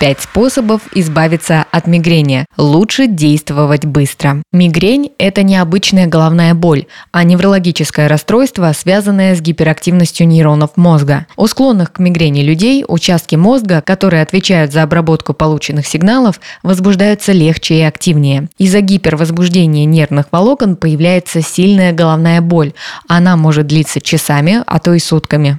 Пять способов избавиться от мигрени. Лучше действовать быстро. Мигрень – это необычная головная боль, а неврологическое расстройство, связанное с гиперактивностью нейронов мозга. У склонных к мигрени людей участки мозга, которые отвечают за обработку полученных сигналов, возбуждаются легче и активнее. Из-за гипервозбуждения нервных волокон появляется сильная головная боль. Она может длиться часами, а то и сутками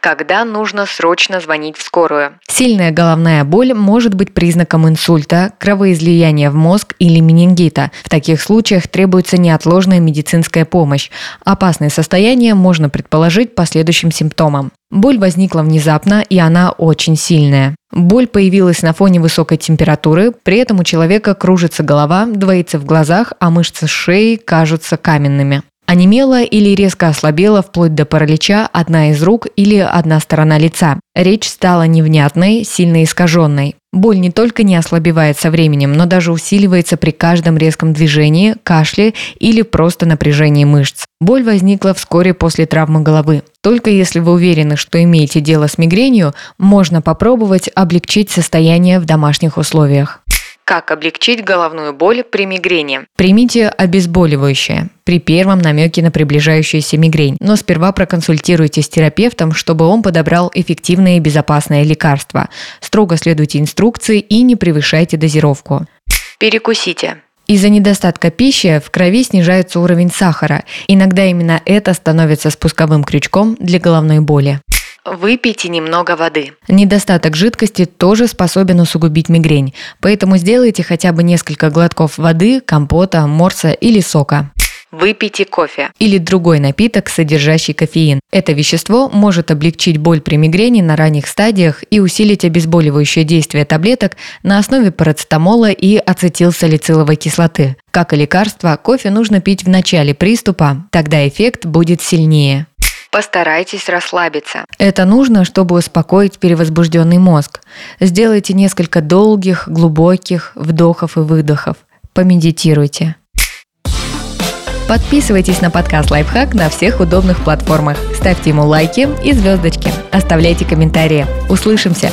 когда нужно срочно звонить в скорую. Сильная головная боль может быть признаком инсульта, кровоизлияния в мозг или менингита. В таких случаях требуется неотложная медицинская помощь. Опасное состояние можно предположить по следующим симптомам. Боль возникла внезапно, и она очень сильная. Боль появилась на фоне высокой температуры, при этом у человека кружится голова, двоится в глазах, а мышцы шеи кажутся каменными. Онемела или резко ослабела вплоть до паралича одна из рук или одна сторона лица. Речь стала невнятной, сильно искаженной. Боль не только не ослабевает со временем, но даже усиливается при каждом резком движении, кашле или просто напряжении мышц. Боль возникла вскоре после травмы головы. Только если вы уверены, что имеете дело с мигренью, можно попробовать облегчить состояние в домашних условиях. Как облегчить головную боль при мигрени? Примите обезболивающее при первом намеке на приближающуюся мигрень, но сперва проконсультируйтесь с терапевтом, чтобы он подобрал эффективное и безопасное лекарство. Строго следуйте инструкции и не превышайте дозировку. Перекусите. Из-за недостатка пищи в крови снижается уровень сахара. Иногда именно это становится спусковым крючком для головной боли. Выпейте немного воды. Недостаток жидкости тоже способен усугубить мигрень, поэтому сделайте хотя бы несколько глотков воды, компота, морса или сока. Выпейте кофе или другой напиток, содержащий кофеин. Это вещество может облегчить боль при мигрени на ранних стадиях и усилить обезболивающее действие таблеток на основе парацетамола и ацетилсалициловой кислоты. Как и лекарство, кофе нужно пить в начале приступа, тогда эффект будет сильнее. Постарайтесь расслабиться. Это нужно, чтобы успокоить перевозбужденный мозг. Сделайте несколько долгих, глубоких вдохов и выдохов. Помедитируйте. Подписывайтесь на подкаст «Лайфхак» на всех удобных платформах. Ставьте ему лайки и звездочки. Оставляйте комментарии. Услышимся!